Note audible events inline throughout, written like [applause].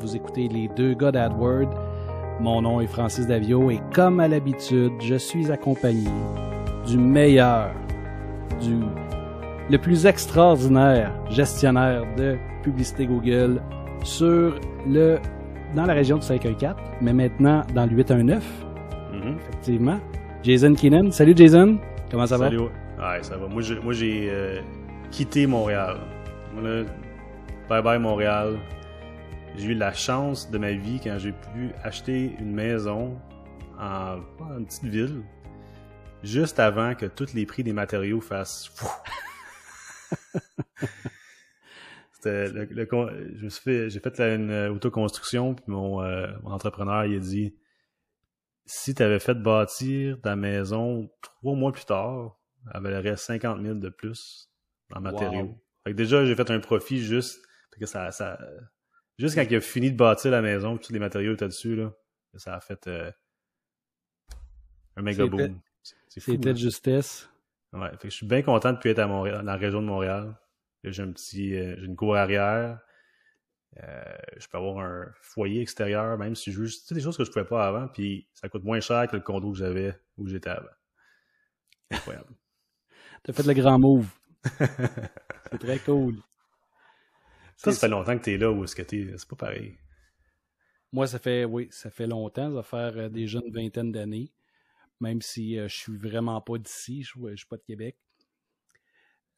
Vous écoutez les deux gars d'AdWord. Mon nom est Francis Davio et comme à l'habitude, je suis accompagné du meilleur, du le plus extraordinaire gestionnaire de publicité Google sur le dans la région du 514, mais maintenant dans le 819. Mhm. Effectivement. Jason Keenan. Salut Jason. Comment ça Salut. Ouais, Ouais, ça va. Moi, j'ai, moi, j'ai euh, quitté Montréal. Moi, là, bye bye Montréal. J'ai eu la chance de ma vie quand j'ai pu acheter une maison en, en une petite ville, juste avant que tous les prix des matériaux fassent. fou. [laughs] C'était le, le con- je me suis fait, j'ai fait une autoconstruction, puis mon, euh, mon entrepreneur il a dit si tu avais fait bâtir ta maison trois mois plus tard, elle valerait 50 000 de plus en matériaux. Wow. Fait que déjà, j'ai fait un profit juste fait que ça, ça juste quand il a fini de bâtir la maison, tous les matériaux étaient dessus là, ça a fait euh, un méga boom. C'était de justesse. Ouais, fait que je suis bien content de plus être à Montréal, dans la région de Montréal. J'ai un petit, euh, j'ai une cour arrière. Euh, je peux avoir un foyer extérieur, même si je veux. C'est des choses que je pouvais pas avant, puis ça coûte moins cher que le condo que j'avais où j'étais avant. Incroyable. [laughs] T'as fait le grand move. C'est très cool. Ça, ça fait longtemps que t'es là où est-ce que t'es. C'est pas pareil. Moi, ça fait, oui, ça fait longtemps. Ça va faire euh, déjà une vingtaine d'années. Même si euh, je suis vraiment pas d'ici, je, je suis pas de Québec.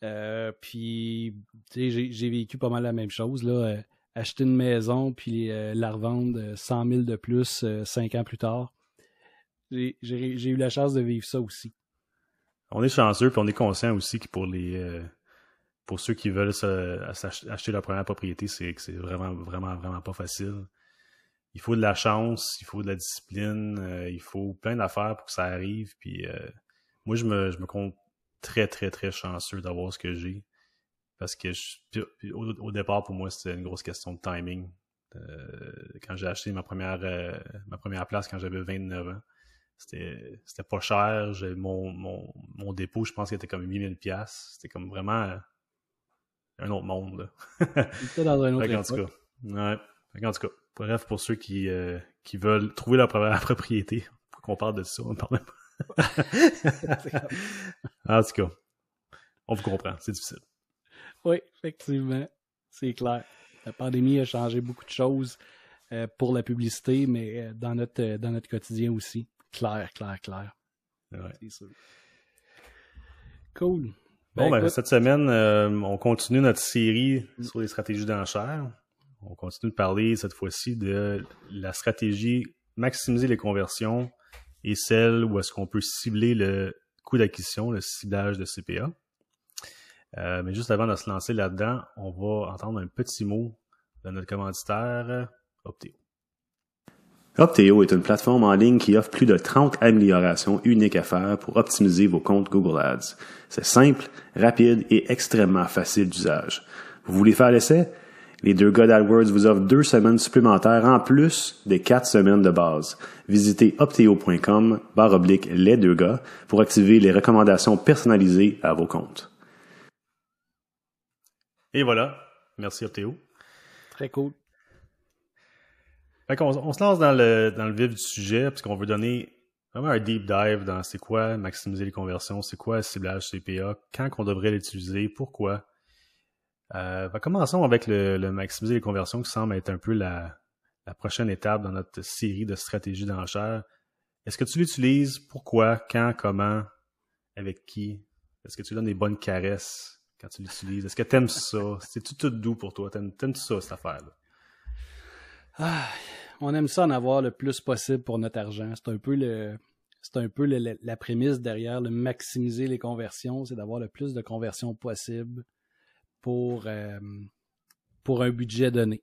Euh, puis, tu sais, j'ai- vécu pas mal la même chose. Là. Euh, acheter une maison, puis euh, la revendre euh, 100 000 de plus cinq ans plus tard. J'ai eu la chance de vivre ça aussi. On est chanceux, puis on est conscient aussi que pour les pour ceux qui veulent se- acheter leur première propriété, c'est que c'est vraiment, vraiment, vraiment pas facile. Il faut de la chance, il faut de la discipline, euh, il faut plein d'affaires pour que ça arrive. Puis euh, moi, je me, je me compte très, très, très chanceux d'avoir ce que j'ai. Parce que je- au, départ, pour moi, c'était une grosse question de timing. Euh, quand j'ai acheté ma première, euh, ma première place quand j'avais 29 ans, c'était pas cher. Mon, mon, mon dépôt, je pense qu'il était comme 8000 pièces. C'était comme vraiment un autre monde. là. J'étais dans un [laughs] autre Fait qu'en tout cas, ouais. Fait qu'en tout cas, bref, pour ceux qui, euh, qui veulent trouver leur première [laughs] propriété, faut qu'on parle de ça, on parle pas. [laughs] en tout cas, on vous comprend, c'est difficile. Oui, effectivement. C'est clair. La pandémie a changé beaucoup de choses euh, pour la publicité, mais euh, dans notre, euh, dans notre quotidien aussi. Clair, clair, clair. Ouais. C'est sûr. Cool. Bon, ben, écoute, cette semaine, euh, on continue notre série sur les stratégies d'enchères. On continue de parler cette fois-ci de la stratégie maximiser les conversions et celle où est-ce qu'on peut cibler le coût d'acquisition, le ciblage de CPA. Euh, mais juste avant de se lancer là-dedans, on va entendre un petit mot de notre commanditaire, Opteo. Opteo est une plateforme en ligne qui offre plus de 30 améliorations uniques à faire pour optimiser vos comptes Google Ads. C'est simple, rapide et extrêmement facile d'usage. Vous voulez faire l'essai? Les deux gars d'AdWords vous offrent deux semaines supplémentaires en plus des quatre semaines de base. Visitez opteo.com barre oblique les deux gars pour activer les recommandations personnalisées à vos comptes. Et voilà. Merci Opteo. Très cool. Fait qu'on on se lance dans le, dans le vif du sujet, parce qu'on veut donner vraiment un deep dive dans c'est quoi maximiser les conversions, c'est quoi le ciblage CPA, quand qu'on devrait l'utiliser, pourquoi. Euh, fait commençons avec le, le maximiser les conversions qui semble être un peu la, la prochaine étape dans notre série de stratégies d'enchères. Est-ce que tu l'utilises? Pourquoi? Quand? Comment? Avec qui? Est-ce que tu donnes des bonnes caresses quand tu l'utilises? Est-ce que t'aimes ça? C'est-tu tout doux pour toi? T'aimes, t'aimes ça, cette affaire-là? Ah, on aime ça en avoir le plus possible pour notre argent. C'est un peu le, c'est un peu la prémisse derrière le maximiser les conversions, c'est d'avoir le plus de conversions possible pour, euh, pour un budget donné.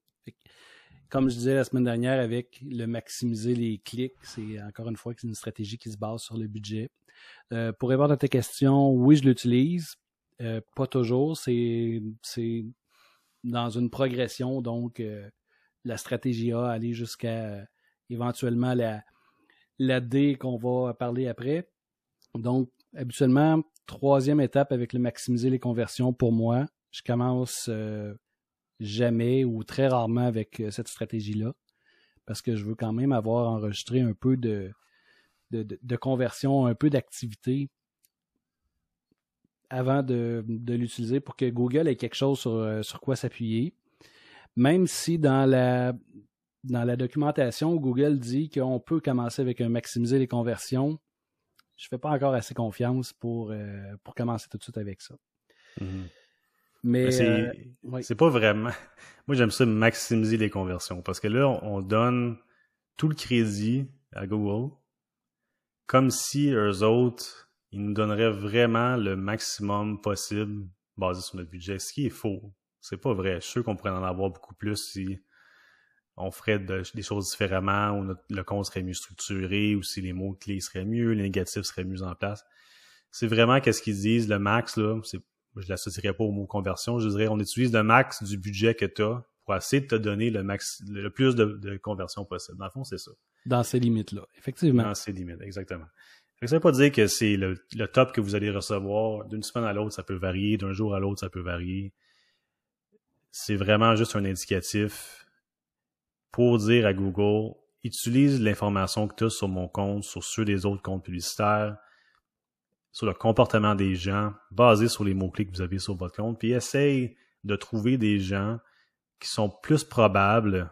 Comme je disais la semaine dernière avec le maximiser les clics, c'est encore une fois une stratégie qui se base sur le budget. Euh, pour répondre à tes questions, oui, je l'utilise. Euh, pas toujours. C'est, c'est dans une progression, donc euh, la stratégie A, aller jusqu'à euh, éventuellement la, la D qu'on va parler après. Donc, habituellement, troisième étape avec le maximiser les conversions pour moi, je commence, euh, jamais ou très rarement avec cette stratégie-là. Parce que je veux quand même avoir enregistré un peu de, conversion, un peu d'activité avant de, l'utiliser pour que Google ait quelque chose euh, sur quoi s'appuyer. Même si dans la, dans la documentation, Google dit qu'on peut commencer avec un maximiser les conversions, je ne fais pas encore assez confiance pour, euh, pour commencer tout de suite avec ça. Mhm. Mais, c'est euh, oui. c'est pas vraiment. [laughs] Moi, j'aime ça maximiser les conversions parce que là, on, on donne tout le crédit à Google comme si eux autres ils nous donneraient vraiment le maximum possible basé sur notre budget, ce qui est faux. C'est pas vrai. Je suis sûr qu'on pourrait en avoir beaucoup plus si on ferait de- des choses différemment, ou notre- le compte serait mieux structuré, ou si les mots-clés seraient mieux, les négatifs seraient mieux en place. C'est vraiment qu'est-ce qu'ils disent, le max, là, c'est, je l'associerais pas au mot conversion, je dirais on utilise le max du budget que tu as pour essayer de te donner le max, le plus de, de conversion possible. Dans le fond, c'est ça dans ces limites-là, effectivement. dans ses limites, exactement. Fait que ça veut pas dire que c'est le, le top que vous allez recevoir d'une semaine à l'autre, ça peut varier, d'un jour à l'autre, ça peut varier. C'est vraiment juste un indicatif pour dire à Google, utilise l'information que tu as sur mon compte, sur ceux des autres comptes publicitaires, sur le comportement des gens, basé sur les mots-clés que vous avez sur votre compte, puis essaye de trouver des gens qui sont plus probables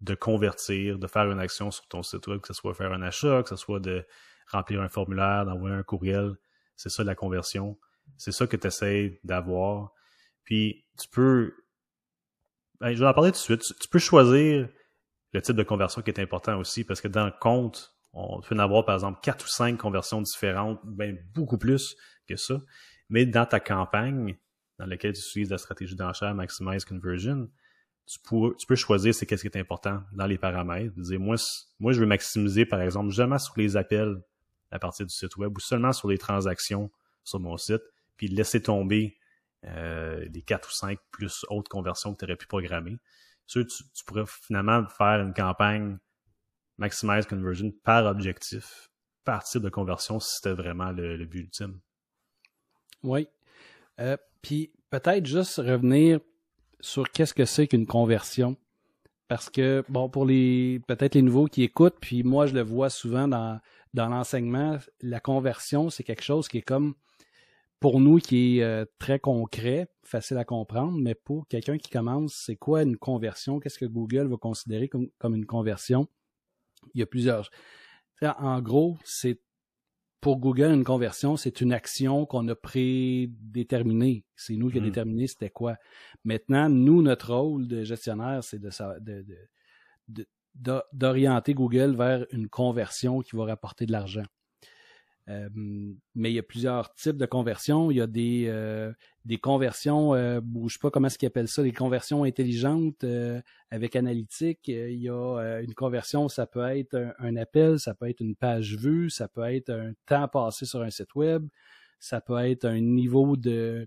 de convertir, de faire une action sur ton site web, que ce soit faire un achat, que ce soit de remplir un formulaire, d'envoyer un courriel. C'est ça la conversion. C'est ça que tu essaies d'avoir. Puis tu peux. Ben, je vais en parler tout de suite. Tu, peux choisir le type de conversion qui est important aussi, parce que dans le compte, on peut en avoir par exemple quatre ou cinq conversions différentes, ben beaucoup plus que ça. Mais dans ta campagne, dans laquelle tu utilises la stratégie d'enchère Maximize Conversion, tu, pour- tu peux choisir c'est qu'est-ce qui est important dans les paramètres. Dire, moi, moi, je veux maximiser, par exemple, jamais sur les appels à partir du site web ou seulement sur les transactions sur mon site, puis laisser tomber euh, les quatre ou cinq plus autres conversions que tu aurais pu programmer. Tu, pourrais finalement faire une campagne Maximize Conversion par objectif, par type de conversion si c'était vraiment le, le but ultime. Oui. Euh, Puis peut-être juste revenir sur qu'est-ce que c'est qu'une conversion. Parce que, bon, pour les peut-être les nouveaux qui écoutent, puis moi je le vois souvent dans, dans l'enseignement, la conversion, c'est quelque chose qui est comme pour nous qui est euh, très concret, facile à comprendre, mais pour quelqu'un qui commence, c'est quoi une conversion? Qu'est-ce que Google va considérer comme, comme une conversion? Il y a plusieurs. En gros, c'est pour Google, une conversion, c'est une action qu'on a prédéterminée. C'est nous qui avons Mhm. déterminé c'était quoi. Maintenant, nous, notre rôle de gestionnaire, c'est de, sa- de- de- de- d'o- d'orienter Google vers une conversion qui va rapporter de l'argent. Euh, mais il y a plusieurs types de conversions. Il y a des, euh, des conversions, euh, je sais pas comment est-ce qu'ils appellent ça, des conversions intelligentes euh, avec analytique. Il y a une conversion, ça peut être un, appel, ça peut être une page vue, ça peut être un temps passé sur un site web, ça peut être un niveau de,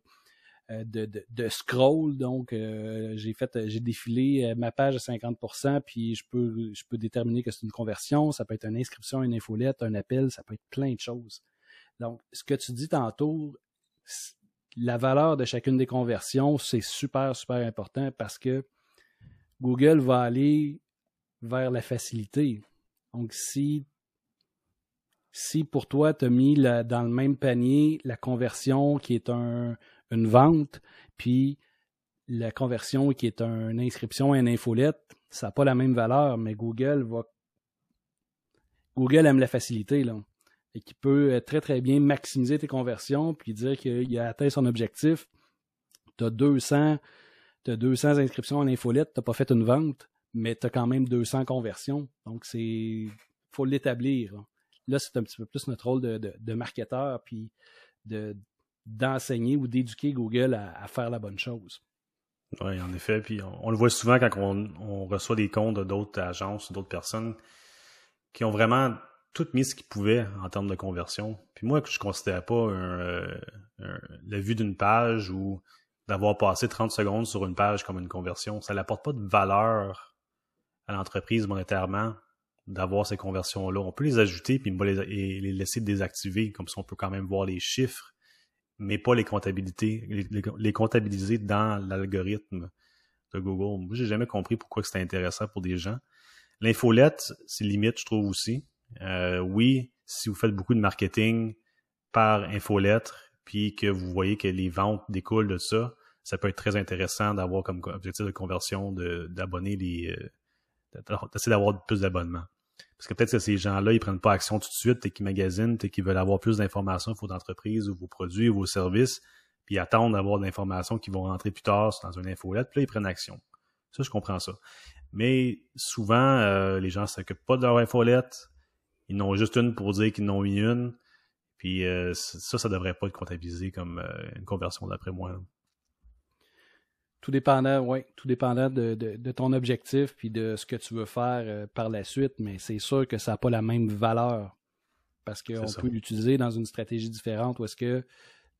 de, de, de scroll. Donc, euh, j'ai fait, j'ai défilé euh, ma page à 50%, puis je peux, je peux déterminer que c'est une conversion. Ça peut être une inscription, une infolette, un appel, ça peut être plein de choses. Donc, ce que tu dis tantôt, la valeur de chacune des conversions, c'est super, super important parce que Google va aller vers la facilité. Donc, si, pour toi, tu as mis dans le même panier la conversion qui est un, une vente, puis la conversion qui est une inscription et une infolette, ça n'a pas la même valeur, mais Google va. Google aime la facilité, là. Et qui peut euh, très, très bien maximiser tes conversions, puis dire qu'il a atteint son objectif. Tu as 200, t'as 200 inscriptions en infolette, tu n'as pas fait une vente, mais tu as quand même 200 conversions. Donc, c'est faut l'établir. Là, c'est un petit peu plus notre rôle de, de, de marketeur, puis de d'enseigner ou d'éduquer Google à, faire la bonne chose. Oui, en effet. Puis on, le voit souvent quand on, reçoit des comptes d'autres agences d'autres personnes qui ont vraiment tout mis ce qu'ils pouvaient en termes de conversion. Puis moi, je ne considère pas euh, la vue d'une page ou d'avoir passé 30 secondes sur une page comme une conversion. Ça n'apporte pas de valeur à l'entreprise monétairement d'avoir ces conversions-là. On peut les ajouter puis et les laisser désactiver, comme ça on peut quand même voir les chiffres mais pas les comptabilités, les, comptabiliser dans l'algorithme de Google. Moi, j'ai jamais compris pourquoi c'était intéressant pour des gens. L'infolette, c'est limite, je trouve aussi. Euh, oui, si vous faites beaucoup de marketing par infolettre, puis que vous voyez que les ventes découlent de ça, ça peut être très intéressant d'avoir comme objectif de conversion d'abonner euh, d'essayer d'avoir plus d'abonnements. Parce que peut-être que ces gens-là, ils prennent pas action tout de suite et qu'ils magasinent et qu'ils veulent avoir plus d'informations sur votre entreprise ou vos produits ou vos services, puis attendent d'avoir de l'information qui vont rentrer plus tard dans une infolette, puis là, ils prennent action. Ça, je comprends ça. Mais souvent, euh, les gens ne s'occupent pas de leur infolette. Ils n'ont juste une pour dire qu'ils n'ont eu une. Puis euh, ça, ça devrait pas être comptabilisé comme euh, une conversion d'après moi. Tout dépendant, tout dépendant de, ton objectif puis de ce que tu veux faire euh, par la suite, mais c'est sûr que ça n'a pas la même valeur parce qu'on peut l'utiliser dans une stratégie différente ou est-ce que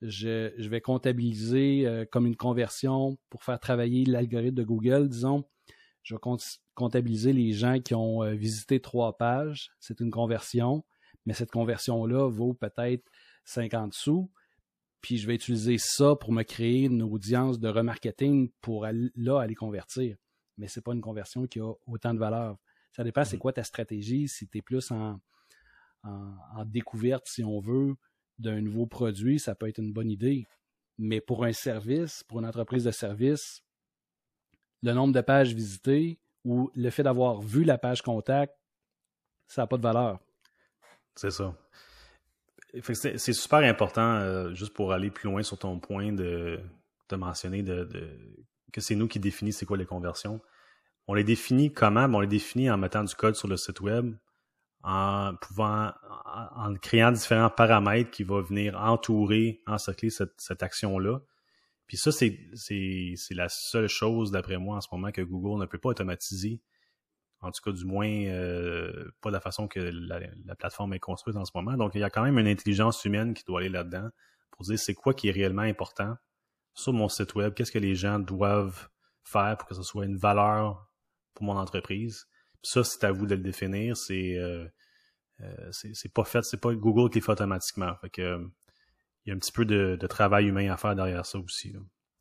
je, vais comptabiliser euh, comme une conversion pour faire travailler l'algorithme de Google, disons. Je vais comptabiliser les gens qui ont euh, visité trois pages. C'est une conversion, mais cette conversion-là vaut peut-être 50 sous puis je vais utiliser ça pour me créer une audience de remarketing pour là aller convertir. Mais ce n'est pas une conversion qui a autant de valeur. Ça dépend c'est mm-hmm. quoi ta stratégie, si tu es plus en, en, découverte, si on veut, d'un nouveau produit, ça peut être une bonne idée. Mais pour un service, pour une entreprise de service, le nombre de pages visitées ou le fait d'avoir vu la page contact, ça n'a pas de valeur. C'est ça. C'est super important, euh, juste pour aller plus loin sur ton point de, de mentionner que c'est nous qui définissons c'est quoi les conversions. On les définit comment? on les définit en mettant du code sur le site web, en pouvant, en, créant différents paramètres qui vont venir entourer, encercler cette action-là. Puis ça, c'est la seule chose, d'après moi, en ce moment, que Google ne peut pas automatiser en tout cas, du moins, euh, pas de la façon que la, plateforme est construite en ce moment. Donc, il y a quand même une intelligence humaine qui doit aller là-dedans pour dire c'est quoi qui est réellement important sur mon site web, qu'est-ce que les gens doivent faire pour que ce soit une valeur pour mon entreprise. Puis ça, c'est à vous de le définir. C'est euh, euh c'est pas fait, c'est pas Google qui le fait automatiquement. Fait que il y a un petit peu de, travail humain à faire derrière ça aussi.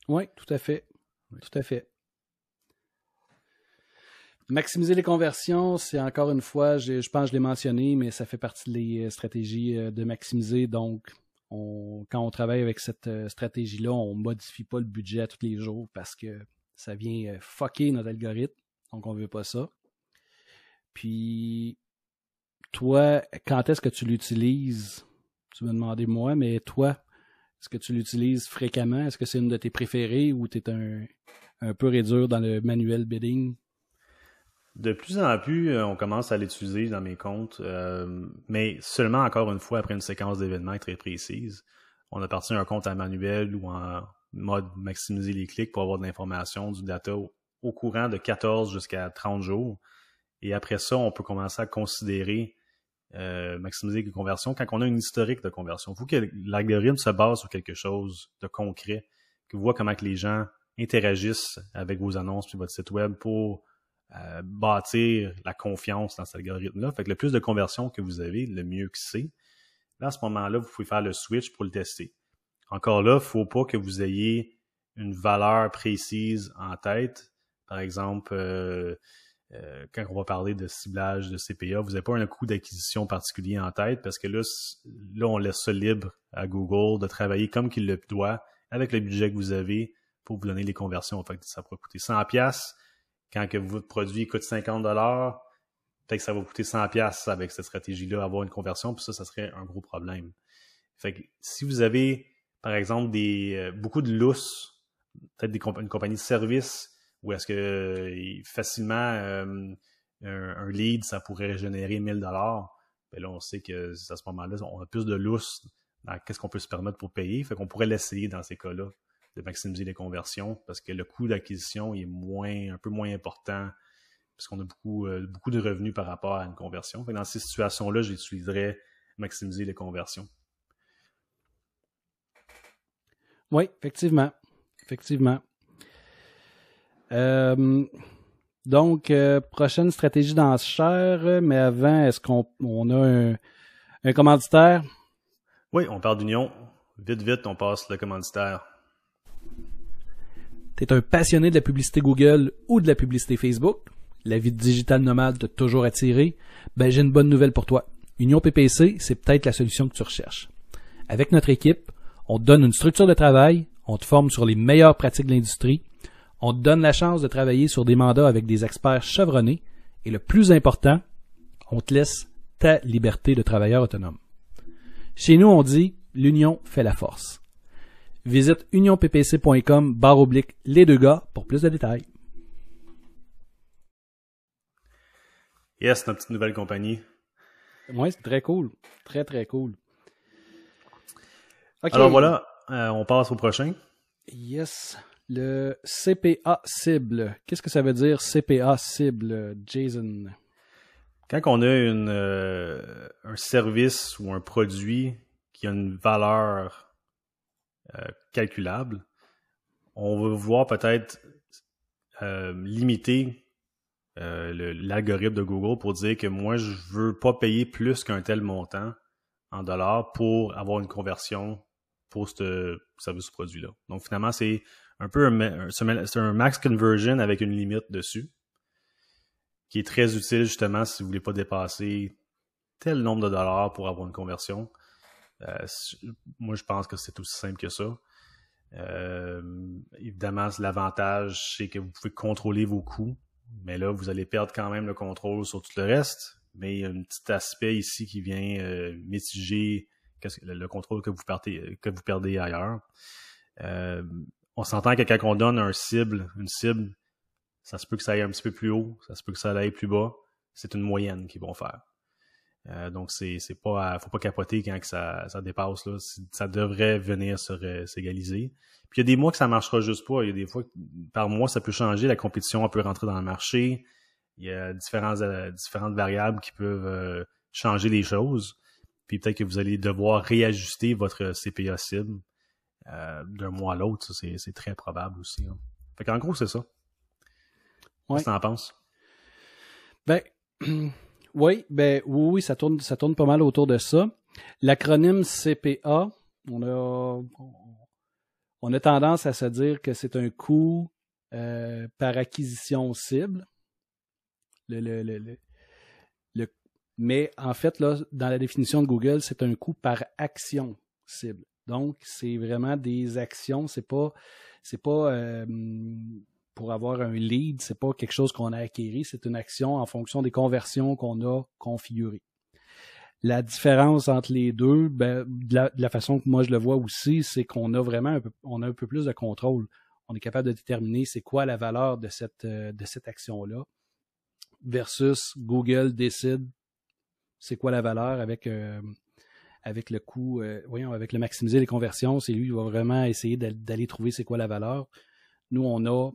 Oui, tout à fait. Tout à fait. Maximiser les conversions, c'est encore une fois, je, pense que je l'ai mentionné, mais ça fait partie des euh, stratégies euh, de maximiser. Donc, on, quand on travaille avec cette euh, stratégie-là, on ne modifie pas le budget à tous les jours parce que ça vient fucker notre algorithme. Donc, on ne veut pas ça. Puis, toi, quand est-ce que tu l'utilises? Tu me demandais moi, mais toi, est-ce que tu l'utilises fréquemment? Est-ce que c'est une de tes préférées ou tu es un, un peu réduire dans le manuel bidding? De plus en plus, euh, on commence à l'utiliser dans mes comptes, euh, mais seulement encore une fois après une séquence d'événements très précise. On a parti un compte en manuel ou en mode maximiser les clics pour avoir de l'information, du data au, courant de 14 jusqu'à 30 jours. Et après ça, on peut commencer à considérer euh, maximiser les conversions quand on a une historique de conversion. Il faut que l'algorithme se base sur quelque chose de concret, que vous voyez comment que les gens interagissent avec vos annonces puis votre site web pour euh, bâtir la confiance dans cet algorithme-là. Fait que le plus de conversions que vous avez, le mieux que c'est. Là, à ce moment-là, vous pouvez faire le switch pour le tester. Encore là, il ne faut pas que vous ayez une valeur précise en tête. Par exemple, euh, euh, quand on va parler de ciblage de CPA, vous n'avez pas un coût d'acquisition particulier en tête parce que là, là, on laisse ça libre à Google de travailler comme qu'il le doit avec le budget que vous avez pour vous donner les conversions. Fait que ça pourrait coûter 100 pièces quand que votre produit coûte 50 dollars, peut-être que ça va coûter 100 pièces avec cette stratégie-là, avoir une conversion, puis ça, ça serait un gros problème. Fait que si vous avez, par exemple, des euh, beaucoup de lousses, peut-être une compagnie de service, ou est-ce que facilement euh, un, lead, ça pourrait générer 1000 dollars, ben là, on sait que à ce moment-là, on a plus de lousses dans qu'est-ce qu'on peut se permettre pour payer. Fait qu'on pourrait l'essayer dans ces cas-là de maximiser les conversions parce que le coût d'acquisition est moins, un peu moins important puisqu'on a beaucoup, euh, beaucoup de revenus par rapport à une conversion. dans ces situations-là, j'utiliserais maximiser les conversions. Oui, effectivement. Effectivement. Euh, donc, euh, prochaine stratégie d'enchère, mais avant, est-ce qu'on on a un, un commanditaire? Oui, on parle d'union. Vite, vite, on passe le commanditaire. T'es un passionné de la publicité Google ou de la publicité Facebook? La vie de digital nomade t'a toujours attiré? Ben, j'ai une bonne nouvelle pour toi. Union PPC, c'est peut-être la solution que tu recherches. Avec notre équipe, on te donne une structure de travail, on te forme sur les meilleures pratiques de l'industrie, on te donne la chance de travailler sur des mandats avec des experts chevronnés, et le plus important, on te laisse ta liberté de travailleur autonome. Chez nous, on dit l'union fait la force. Visite unionppc.com barre oblique les deux gars pour plus de détails. Yes, notre petite nouvelle compagnie. Oui, c'est très cool. Très, très cool. Alors voilà, euh, on passe au prochain. Yes. Le CPA cible. Qu'est-ce que ça veut dire CPA cible, Jason? Quand on a une, euh, un service ou un produit qui a une valeur euh, calculable, on va voir peut-être limiter l'algorithme de Google pour dire que moi, je veux pas payer plus qu'un tel montant en dollars pour avoir une conversion pour ce service produit-là. Donc finalement, c'est un peu un, max conversion avec une limite dessus, qui est très utile justement si vous ne voulez pas dépasser tel nombre de dollars pour avoir une conversion. Euh, moi, je pense que c'est aussi simple que ça. Euh, évidemment, l'avantage, c'est que vous pouvez contrôler vos coûts, mais là, vous allez perdre quand même le contrôle sur tout le reste. Mais il y a un petit aspect ici qui vient euh, mitiger le, contrôle que vous, perdez ailleurs. On s'entend que quand on donne un cible, une cible, ça se peut que ça aille un petit peu plus haut, ça se peut que ça aille plus bas. C'est une moyenne qu'ils vont faire. Euh, donc, c'est, c'est pas, faut pas capoter quand que ça, ça dépasse, là. Ça devrait venir s'égaliser. Puis, il y a des mois que ça marchera juste pas. Il y a des fois, par mois, ça peut changer. La compétition peut rentrer dans le marché. Il y a différentes, euh, différentes variables qui peuvent changer les choses. Puis peut-être que vous allez devoir réajuster votre CPA cible euh, d'un mois à l'autre. C'est très probable aussi. Hein. Fait qu'en gros, c'est ça. Qu'est-ce que t'en penses? Ben, [clears throat] oui, ben, oui, oui, ça tourne, ça tourne pas mal autour de ça. L'acronyme CPA, on a, on a tendance à se dire que c'est un coût euh, par acquisition cible. Le, le, le, mais en fait, là, dans la définition de Google, c'est un coût par action cible. Donc, c'est vraiment des actions. C'est pas, c'est pas euh, pour avoir un lead, c'est pas quelque chose qu'on a acquéri. C'est une action en fonction des conversions qu'on a configurées. La différence entre les deux, ben, de, la, façon que moi je le vois aussi, c'est qu'on a vraiment un peu, on a un peu plus de contrôle. On est capable de déterminer c'est quoi la valeur de cette, euh, de cette action-là versus Google décide c'est quoi la valeur avec, euh, avec le coût, euh, voyons, avec le maximiser les conversions, c'est lui qui va vraiment essayer d'aller trouver c'est quoi la valeur. Nous, on a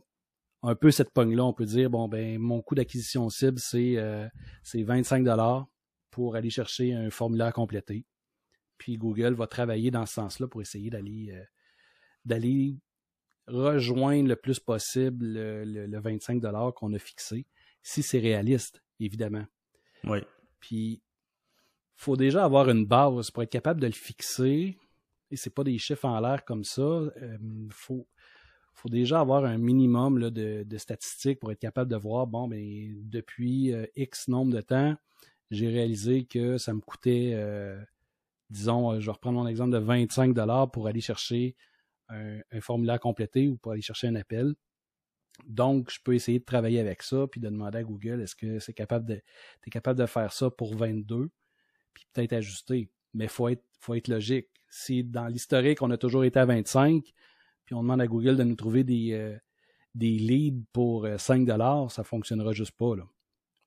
un peu cette pogne-là, on peut dire, bon, ben, mon coût d'acquisition cible, c'est euh, 25 pour aller chercher un formulaire complété. Puis Google va travailler dans ce sens-là pour essayer d'aller euh, d'aller rejoindre le plus possible le, le 25 qu'on a fixé, si c'est réaliste, évidemment. Oui. Puis faut déjà avoir une base pour être capable de le fixer. Et c'est pas des chiffres en l'air comme ça. Il euh, faut, faut déjà avoir un minimum de, statistiques pour être capable de voir, bon, ben, depuis euh, X nombre de temps, j'ai réalisé que ça me coûtait, euh, disons, je vais reprendre mon exemple de 25 pour aller chercher un, formulaire complété ou pour aller chercher un appel. Donc, je peux essayer de travailler avec ça, puis de demander à Google, est-ce que c'est capable de, es capable de faire ça pour 22? puis peut-être ajuster. Mais il faut être, faut être logique. Si dans l'historique, on a toujours été à 25, puis on demande à Google de nous trouver des, euh, des leads pour 5 euh, ça ne fonctionnera juste pas. Là.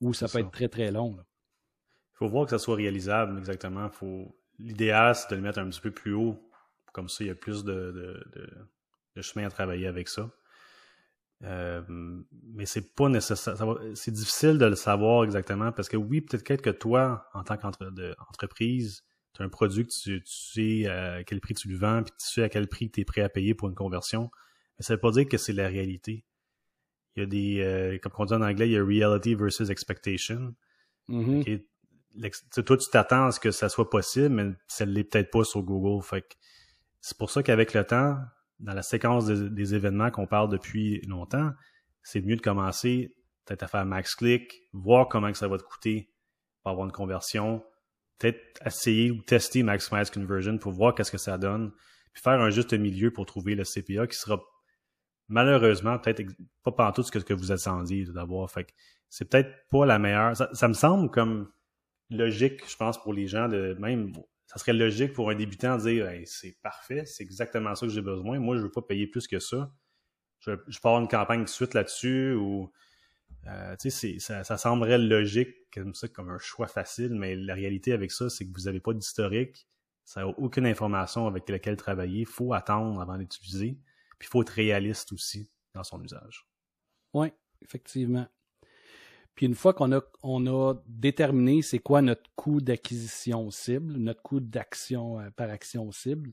Ou ça peut être très, très long. Il faut voir que ça soit réalisable, exactement. Faut... L'idéal, c'est de le mettre un petit peu plus haut. Comme ça, il y a plus de, de, de chemin à travailler avec ça. Euh, mais c'est pas nécessaire. C'est difficile de le savoir exactement parce que oui, peut-être que toi, en tant qu'entreprise, as un produit que tu, sais à quel prix tu le vends, puis tu sais à quel prix tu es prêt à payer pour une conversion. Mais ça veut pas dire que c'est la réalité. Il y a des, euh, comme on dit en anglais, il y a reality versus expectation. Mm-hmm. toi, tu t'attends à ce que ça soit possible, mais ça l'est peut-être pas sur Google. Fait c'est pour ça qu'avec le temps, dans la séquence des, événements qu'on parle depuis longtemps, c'est mieux de commencer peut-être à faire max click, voir comment que ça va te coûter pour avoir une conversion, peut-être essayer ou tester maximize conversion pour voir qu'est-ce que ça donne, puis faire un juste milieu pour trouver le CPA qui sera malheureusement peut-être pas tout ce que, vous attendiez d'avoir. Fait c'est peut-être pas la meilleure. Ça, me semble comme logique, je pense, pour les gens de même. Ça serait logique pour un débutant de dire c'est parfait, c'est exactement ça que j'ai besoin. Moi, je veux pas payer plus que ça. Je, je avoir une campagne suite là-dessus ou euh, ça, ça semblerait logique comme ça, comme un choix facile, mais la réalité avec ça, c'est que vous n'avez pas d'historique, ça n'a aucune information avec laquelle travailler. Il faut attendre avant d'utiliser. Puis il faut être réaliste aussi dans son usage. Oui, effectivement. Puis une fois qu'on a, déterminé c'est quoi notre coût d'acquisition cible, notre coût d'action euh, par action cible,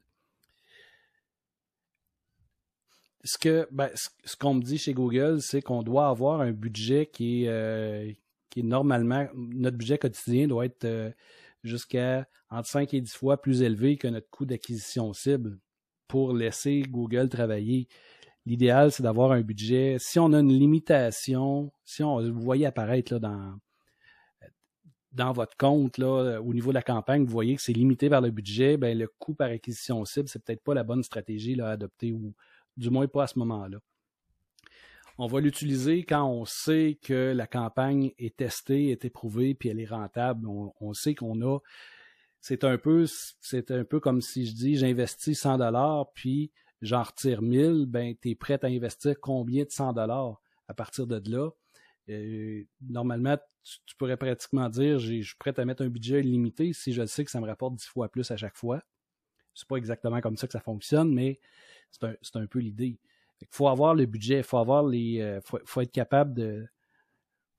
ce que ben, ce qu'on me dit chez Google, c'est qu'on doit avoir un budget qui est, euh, qui normalement notre budget quotidien doit être euh, jusqu'à entre 5 et 10 fois plus élevé que notre coût d'acquisition cible pour laisser Google travailler. L'idéal, c'est d'avoir un budget. Si on a une limitation, si on vous voyez apparaître là, dans, dans votre compte, là, au niveau de la campagne, vous voyez que c'est limité par le budget, ben, le coût par acquisition cible, c'est peut-être pas la bonne stratégie là, à adopter, ou du moins pas à ce moment-là. On va l'utiliser quand on sait que la campagne est testée, est éprouvée, puis elle est rentable. on sait qu'on a c'est un peu comme si je dis j'investis 100 dollars puis j'en retire 1000, ben tu es prêt à investir combien de 100 dollars à partir de là? Euh, normalement tu, pourrais pratiquement dire je suis prêt à mettre un budget illimité si je sais que ça me rapporte 10 fois plus à chaque fois. C'est pas exactement comme ça que ça fonctionne mais c'est un, un, peu l'idée. Il faut avoir le budget, il faut avoir les euh, faut, être capable de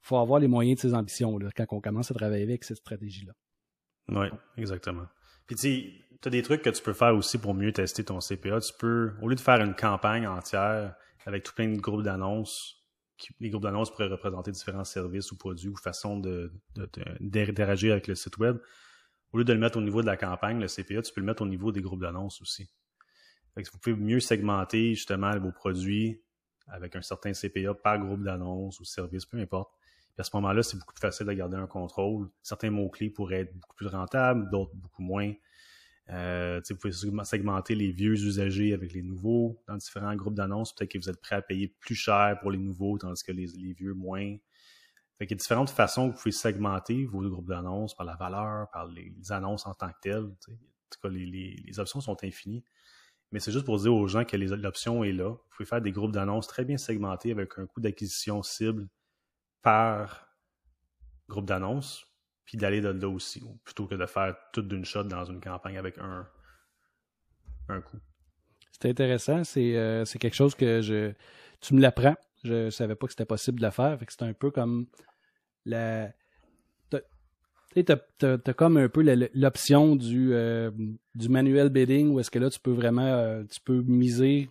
faut avoir les moyens de ses ambitions là, quand on commence à travailler avec cette stratégie là. Oui, exactement. Puis tu as des trucs que tu peux faire aussi pour mieux tester ton CPA. Tu peux, au lieu de faire une campagne entière avec tout plein de groupes d'annonces, les groupes d'annonces pourraient représenter différents services ou produits ou façons d'interagir de, avec le site web. Au lieu de le mettre au niveau de la campagne, le CPA, tu peux le mettre au niveau des groupes d'annonces aussi. Fait vous pouvez mieux segmenter justement vos produits avec un certain CPA par groupe d'annonces ou service, peu importe à ce moment-là, c'est beaucoup plus facile de garder un contrôle. Certains mots-clés pourraient être beaucoup plus rentables, d'autres beaucoup moins. Euh, vous pouvez segmenter les vieux usagers avec les nouveaux dans différents groupes d'annonces. Peut-être que vous êtes prêt à payer plus cher pour les nouveaux, tandis que les, vieux moins. Fait il y a différentes façons que vous pouvez segmenter vos groupes d'annonces par la valeur, par les, annonces en tant que telles. En tout cas, les, options sont infinies. Mais c'est juste pour dire aux gens que l'option est là. Vous pouvez faire des groupes d'annonces très bien segmentés avec un coût d'acquisition cible par groupe d'annonces, puis d'aller de là aussi, plutôt que de faire tout d'une shot dans une campagne avec un, un coup. C'est intéressant, c'est euh, quelque chose que je tu me l'apprends. Je savais pas que c'était possible de le faire. C'est un peu comme la. Tu as, comme un peu l'option du, euh, du manuel bidding où est-ce que là tu peux vraiment euh, tu peux miser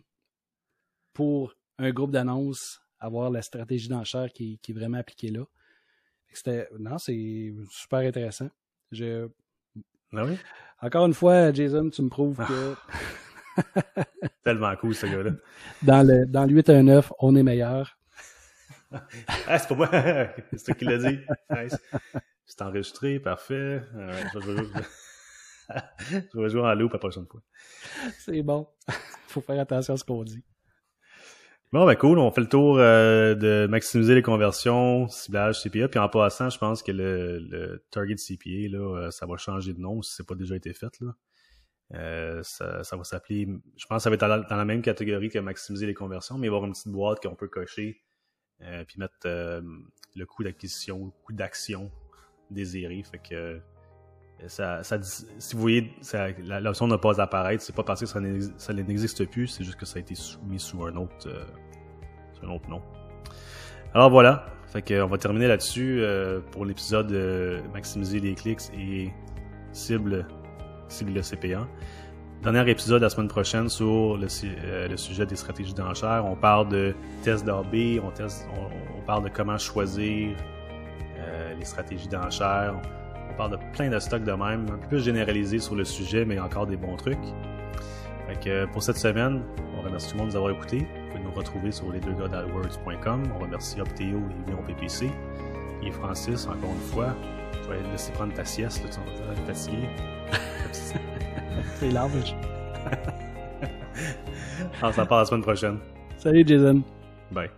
pour un groupe d'annonces avoir la stratégie d'enchère qui, qui, est vraiment appliquée là. C'était, non, c'est super intéressant. Je... Ah oui? Encore une fois, Jason, tu me prouves que. [laughs] Tellement cool, ce gars-là. [laughs] Dans le, dans le 819, on est meilleur. [laughs] ah, c'est pas moi. [laughs] c'est toi qui l'as dit. C'est enregistré, parfait. je, vais jouer... [laughs] je vais jouer en loop la prochaine fois. C'est bon. Faut faire attention à ce qu'on dit. Bon, ben cool, on fait le tour euh, de maximiser les conversions, ciblage CPA, puis en passant, je pense que le, target CPA, là, euh, ça va changer de nom si c'est pas déjà été fait. Là. Euh, ça, va s'appeler, je pense que ça va être dans la, même catégorie que maximiser les conversions, mais il va y avoir une petite boîte qu'on peut cocher, puis mettre le coût d'acquisition, le coût d'action désiré. Fait que ça, ça, si vous voyez, l'option ne pas apparaître, c'est pas parce que ça n'existe plus, c'est juste que ça a été mis sous un autre, euh, un autre nom. Alors voilà, fait que, on va terminer là-dessus euh, pour l'épisode de maximiser les clics et cible, cible le CPA. Dernier épisode la semaine prochaine sur le, euh, sujet des stratégies d'enchères. On parle de tests d'AB, on, parle de comment choisir euh, les stratégies d'enchères. On parle de plein de stocks de même, un peu plus généralisé sur le sujet, mais encore des bons trucs. Fait euh, pour cette semaine, on remercie tout le monde de nous avoir écoutés. Vous pouvez nous retrouver sur lesdeuxgars.words.com. On remercie Optéo et Union PPC. Et Francis, encore une fois, je vais laisser prendre ta sieste, tu vas fatigué. [laughs] [laughs] C'est large. On s'en parle la semaine prochaine. Salut, Jason. Bye.